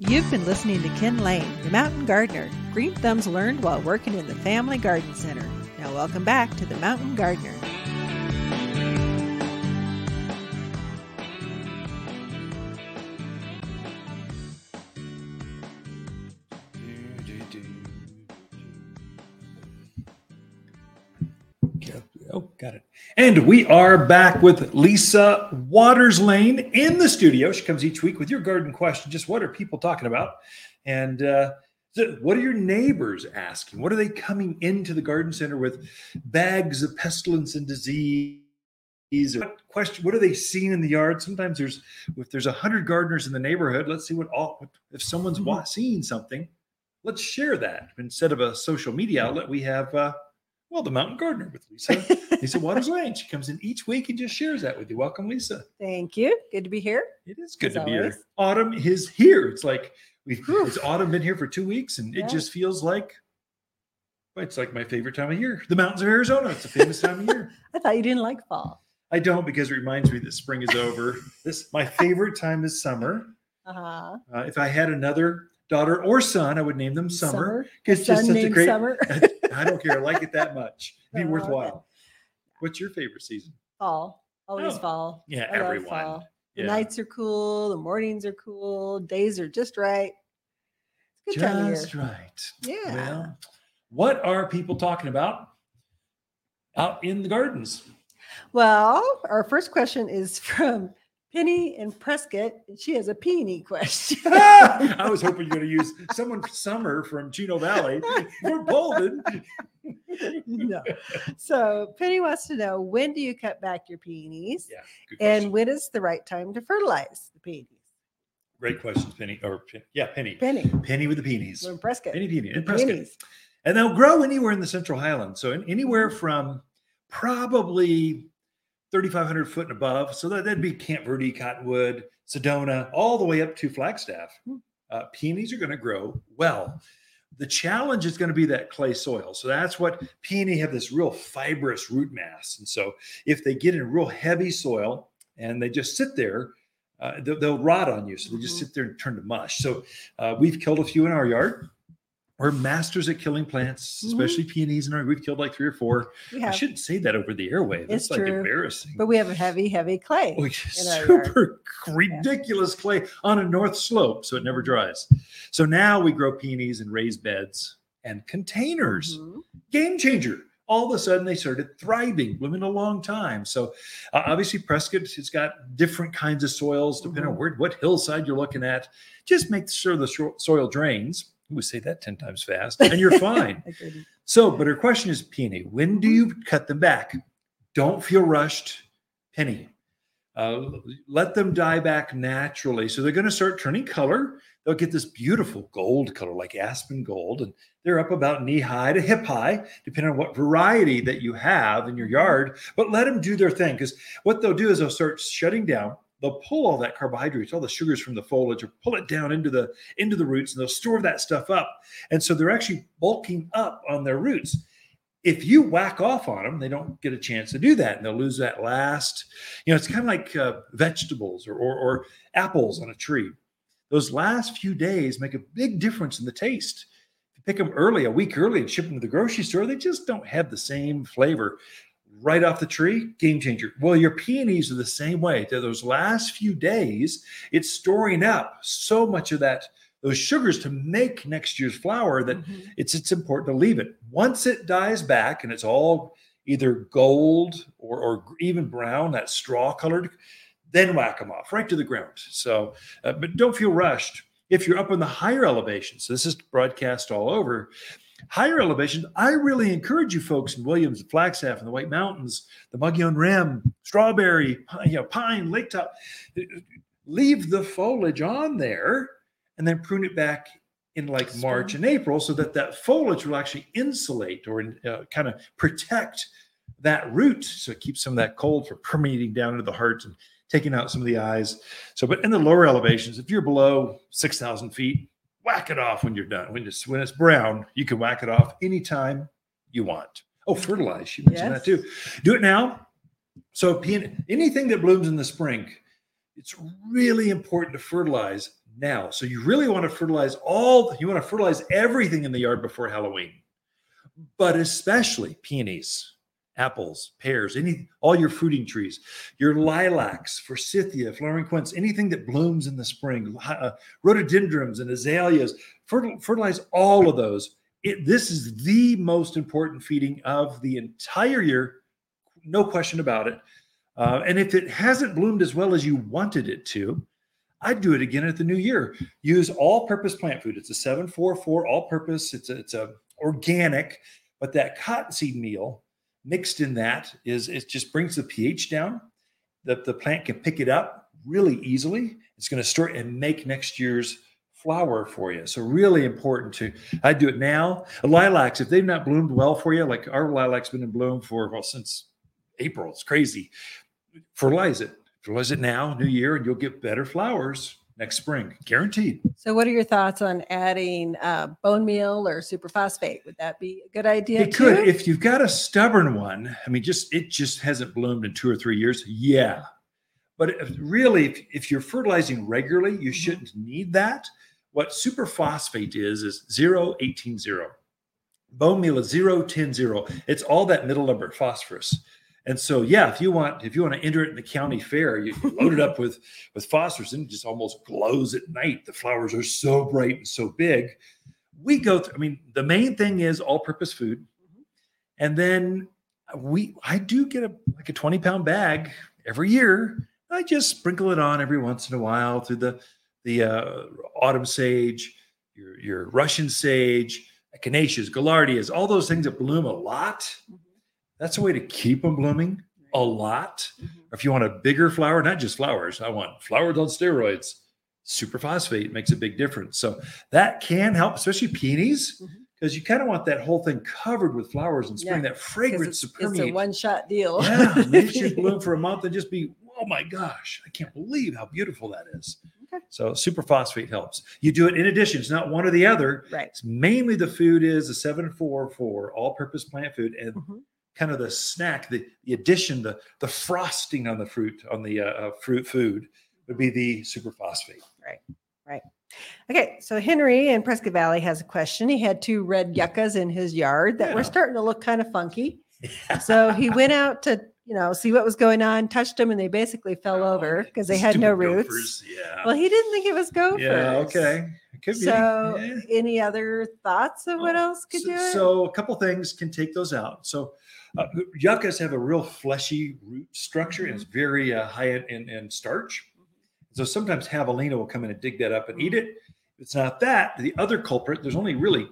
You've been listening to Ken Lain, the mountain gardener. Green thumbs learned while working in the Family Garden Center. Now, welcome back to the Mountain Gardener. Oh, got it. And we are back with Lisa Watters Lain in the studio. She comes each week with your garden question. Just what are people talking about? And uh, what are your neighbors asking? What are they coming into the garden center with bags of pestilence and disease? What question? What are they seeing in the yard? Sometimes there's if there's a hundred gardeners in the neighborhood. Let's see what all if someone's Mm-hmm. seeing something. Let's share that instead of a social media outlet. We have uh, well the mountain gardener with Lisa. Lisa Watters Lain. She comes in each week and just shares that with you. Welcome, Lisa. Thank you. Good to be here. It is good As to be here. Autumn is here. It's like we've Whew. it's autumn been here for two weeks, and Yeah. it just feels like well, it's like my favorite time of year. The mountains of Arizona. It's a famous time of year. I thought you didn't like fall. I don't because it reminds me that spring is over. This my favorite time is summer. Uh-huh. Uh, if I had another daughter or son, I would name them Summer. It's Son just such a great. Summer. I don't care. I like it that much. It'd be worthwhile. okay. What's your favorite season? Fall. Always Oh, fall. Yeah, I everyone. fall. The Yeah. nights are cool. The mornings are cool. Days are just right. It's a good time of Just year. right. Yeah. Well, what are people talking about out in the gardens? Well, our first question is from Penny and Prescott. and She has a peony question. I was hoping you were going to use someone summer from Chino Valley for Bolden. no. So Penny wants to know when do you cut back your peonies? Yeah, And when is the right time to fertilize the peonies? Great questions, Penny. Or yeah, Penny. Penny. Penny with the peonies. We're in Prescott. Penny peony and Prescott. peonies. And they'll grow anywhere in the Central Highlands. So in, anywhere mm-hmm. from probably 3,500 foot and above. So that, that'd be Camp Verde, Cottonwood, Sedona, all the way up to Flagstaff. Hmm. Uh, peonies are going to grow well. The challenge is going to be that clay soil. So that's what peony have this real fibrous root mass. And so if they get in real heavy soil and they just sit there, uh, they'll, they'll rot on you. So they just Mhm. sit there and turn to mush. So uh, we've killed a few in our yard. We're masters at killing plants, Mhm. especially peonies. In our, we've killed like three or four. I shouldn't say that over the airway. That's It's like true, embarrassing. but we have a heavy, heavy clay. Oh, super ridiculous clay on a north slope, so it never dries. So now we grow peonies in raised beds and containers. Mhm. Game changer. All of a sudden, they started thriving, blooming a long time. So uh, obviously, Prescott has got different kinds of soils depending on Mhm. where what hillside you're looking at. Just make sure the soil drains. We say that ten times fast, and you're fine. So, but her question is, Penny, when do you cut them back? Don't feel rushed, Penny. Uh, let them die back naturally. So they're going to start turning color. They'll get this beautiful gold color, like aspen gold, and they're up about knee high to hip high, depending on what variety that you have in your yard. But let them do their thing, because what they'll do is they'll start shutting down. They'll pull all that carbohydrates, all the sugars from the foliage, or pull it down into the into the roots, and they'll store that stuff up. And so they're actually bulking up on their roots. If you whack off on them, they don't get a chance to do that, and they'll lose that last. You know, it's kind of like uh, vegetables or, or or apples on a tree. Those last few days make a big difference in the taste. Pick them early, a week early, and ship them to the grocery store, they just don't have the same flavor. Right off the tree, game changer. Well, your peonies are the same way. They're those last few days, it's storing up so much of that those sugars to make next year's flower that Mhm. it's it's important to leave it. Once it dies back and it's all either gold or, or even brown, that straw colored, then whack them off right to the ground. So, uh, but don't feel rushed. If you're up in the higher elevations, so this is broadcast all over. Higher elevations, I really encourage you folks in Williams, Flagstaff, and the White Mountains, the Mogollon Rim, Strawberry, you know, Pine, Lake Top, leave the foliage on there and then prune it back in like March and April so that that foliage will actually insulate or uh, kind of protect that root so it keeps some of that cold from permeating down into the heart and taking out some of the eyes. So, but in the lower elevations, if you're below 6,000 feet, whack it off when you're done. When it's, when it's brown, you can whack it off anytime you want. Oh, fertilize. You mentioned that too. Do it now. So, peon- anything that blooms in the spring, it's really important to fertilize now. So you really want to fertilize all, you want to fertilize everything in the yard before Halloween, but especially peonies, apples, pears, any, all your fruiting trees, your lilacs, forsythia, flowering quince, anything that blooms in the spring, uh, rhododendrons and azaleas, fertil- fertilize all of those. It, this is the most important feeding of the entire year, no question about it. Uh, and if it hasn't bloomed as well as you wanted it to, I'd do it again at the new year. Use all-purpose plant food. It's a 744 all-purpose. It's a, it's a organic, but that cottonseed meal mixed in that is it just brings the pH down. The, the plant can pick it up really easily. It's going to store and make next year's flower for you. So really important to I do it now. Lilacs, if they've not bloomed well for you, like our lilacs been in bloom for well since April. It's crazy. Fertilize it fertilize it now, new year, and you'll get better flowers next spring, guaranteed. So, what are your thoughts on adding uh, bone meal or superphosphate? Would that be a good idea? It too? could, if you've got a stubborn one. I mean, just it just hasn't bloomed in two or three years. Yeah, but really, if, if you're fertilizing regularly, you mm-hmm. shouldn't need that. What superphosphate is is 0, 18, 0. Bone meal is 0, 10, 0. It's all that middle number, phosphorus. And so, yeah, if you want, if you want to enter it in the county fair, you load it up with with phosphorus and it just almost glows at night. The flowers are so bright and so big. We go through. I mean, the main thing is all-purpose food, mm-hmm. and then we. I do get a like a twenty pound bag every year. I just sprinkle it on every once in a while through the the uh, autumn sage, your your Russian sage, echinaceas, gaillardias, all those things that bloom a lot. That's a way to keep them blooming a lot. Mm-hmm. If you want a bigger flower, not just flowers, I want flowers on steroids. Superphosphate makes a big difference. So that can help, especially peonies, because mm-hmm. you kind of want that whole thing covered with flowers in spring, yeah. that fragrance it's, it's, a one shot deal. yeah, maybe should bloom for a month and just be, oh my gosh, I can't believe how beautiful that is. Okay. So superphosphate helps. You do it in addition. It's not one or the other. Right. It's mainly the food is a seven four four all purpose plant food, and mm-hmm kind of the snack, the, the addition, the the frosting on the fruit on the uh, uh, fruit food would be the superphosphate. Right, right. Okay, so Henry in Prescott Valley has a question. He had two red yuccas in his yard that yeah. were starting to look kind of funky. Yeah. So he went out to you know see what was going on, touched them, and they basically fell oh, over because they had no roots. Gophers. Yeah. Well, he didn't think it was gophers. Yeah. Okay. Could so, yeah. any other thoughts of what oh, else could so, do it? So, a couple things can take those out. So, uh, yuccas have a real fleshy root structure and it's mm-hmm. very uh, high in, in, starch. So sometimes javelina will come in and dig that up and eat it. If it's not that, the other culprit, there's only really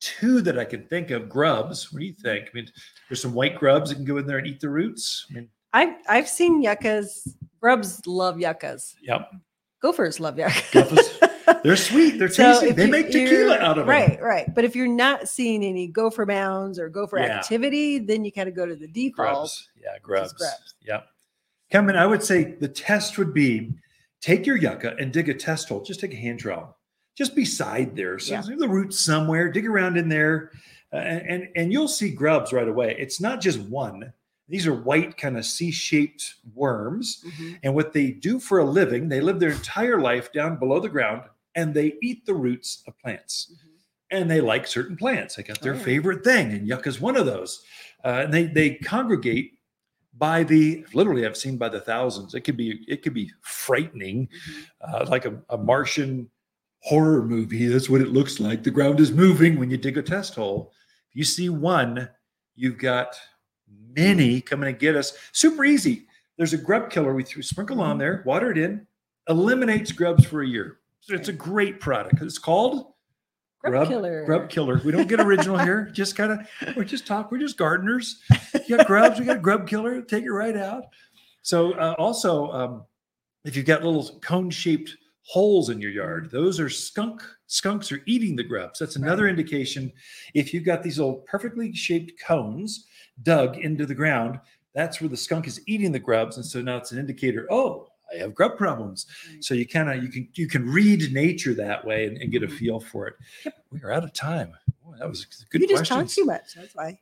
two that I can think of grubs. What do you think? I mean, there's some white grubs that can go in there and eat the roots. I mean, I've, I've seen yuccas. Grubs love yuccas. Yep. Gophers love yuccas. They're sweet. They're so tasty. They make tequila out of right, them. Right, right. But if you're not seeing any gopher mounds or gopher yeah. activity, then you kind of go to the default. Grubs. Yeah, grubs. grubs. Yeah. Kevin, I would say the test would be take your yucca and dig a test hole. Just take a hand trowel, just beside there. So yeah. the roots somewhere. Dig around in there, uh, and and you'll see grubs right away. It's not just one. These are white, kind of C-shaped worms, mm-hmm. and what they do for a living, they live their entire life down below the ground and they eat the roots of plants. Mm-hmm. And they like certain plants. They got their oh, yeah. favorite thing, and yucca is one of those. Uh, and they they congregate by the literally I've seen by the thousands. It could be it could be frightening, mm-hmm. uh, like a, a Martian horror movie. That's what it looks like. The ground is moving when you dig a test hole. If you see one, you've got many coming to get us. Super easy. There's a grub killer we threw, sprinkle on mm-hmm. there, water it in, eliminates grubs for a year. It's a great product. It's called Grub, grub Killer. Grub Killer. We don't get original here. Just kind of we just talk. We're just gardeners. You got grubs. We got Grub Killer. Take it right out. So uh, also, um, if you've got little cone-shaped holes in your yard, those are skunk. Skunks are eating the grubs. That's another right. indication. If you've got these little perfectly shaped cones dug into the ground, that's where the skunk is eating the grubs, and so now it's an indicator. Oh, I have grub problems. So you kind of you can you can read nature that way and, and get a mm-hmm. feel for it. Yep. We are out of time. that was a good. Question. You just talk too much. That's why.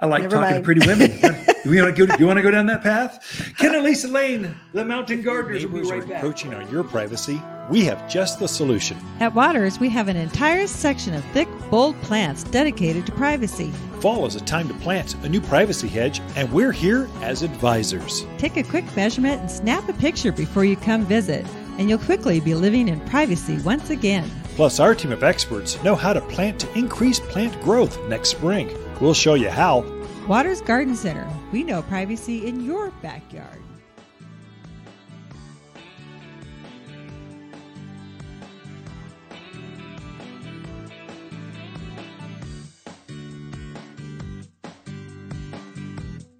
I like Never talking mind. to pretty women. do you want to go? Do you want to go down that path? Ken and Lisa Lain, the Mountain Gardeners, will be neighbors are right back. encroaching on your privacy, we have just the solution. At Watters, we have an entire section of thick, bold plants dedicated to privacy. Fall is a time to plant a new privacy hedge, and we're here as advisors. Take a quick measurement and snap a picture before you come visit, and you'll quickly be living in privacy once again. Plus, our team of experts know how to plant to increase plant growth next spring. We'll show you how. Watters Garden Center. We know privacy in your backyard.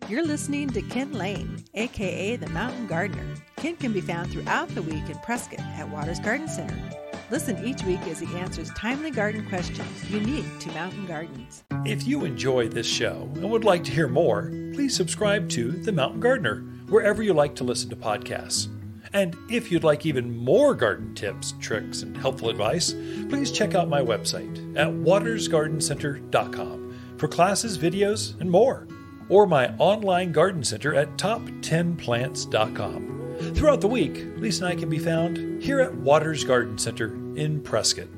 You're listening to Ken Lain, aka the Mountain Gardener. Ken can be found throughout the week in Prescott at Watters Garden Center. Listen each week as he answers timely garden questions unique to mountain gardens. If you enjoy this show and would like to hear more, please subscribe to The Mountain Gardener wherever you like to listen to podcasts. And if you'd like even more garden tips, tricks, and helpful advice, please check out my website at wattersgardencenter.com for classes, videos, and more, or my online garden center at top10plants.com. Throughout the week, Lisa and I can be found here at Watters Garden Center in Prescott.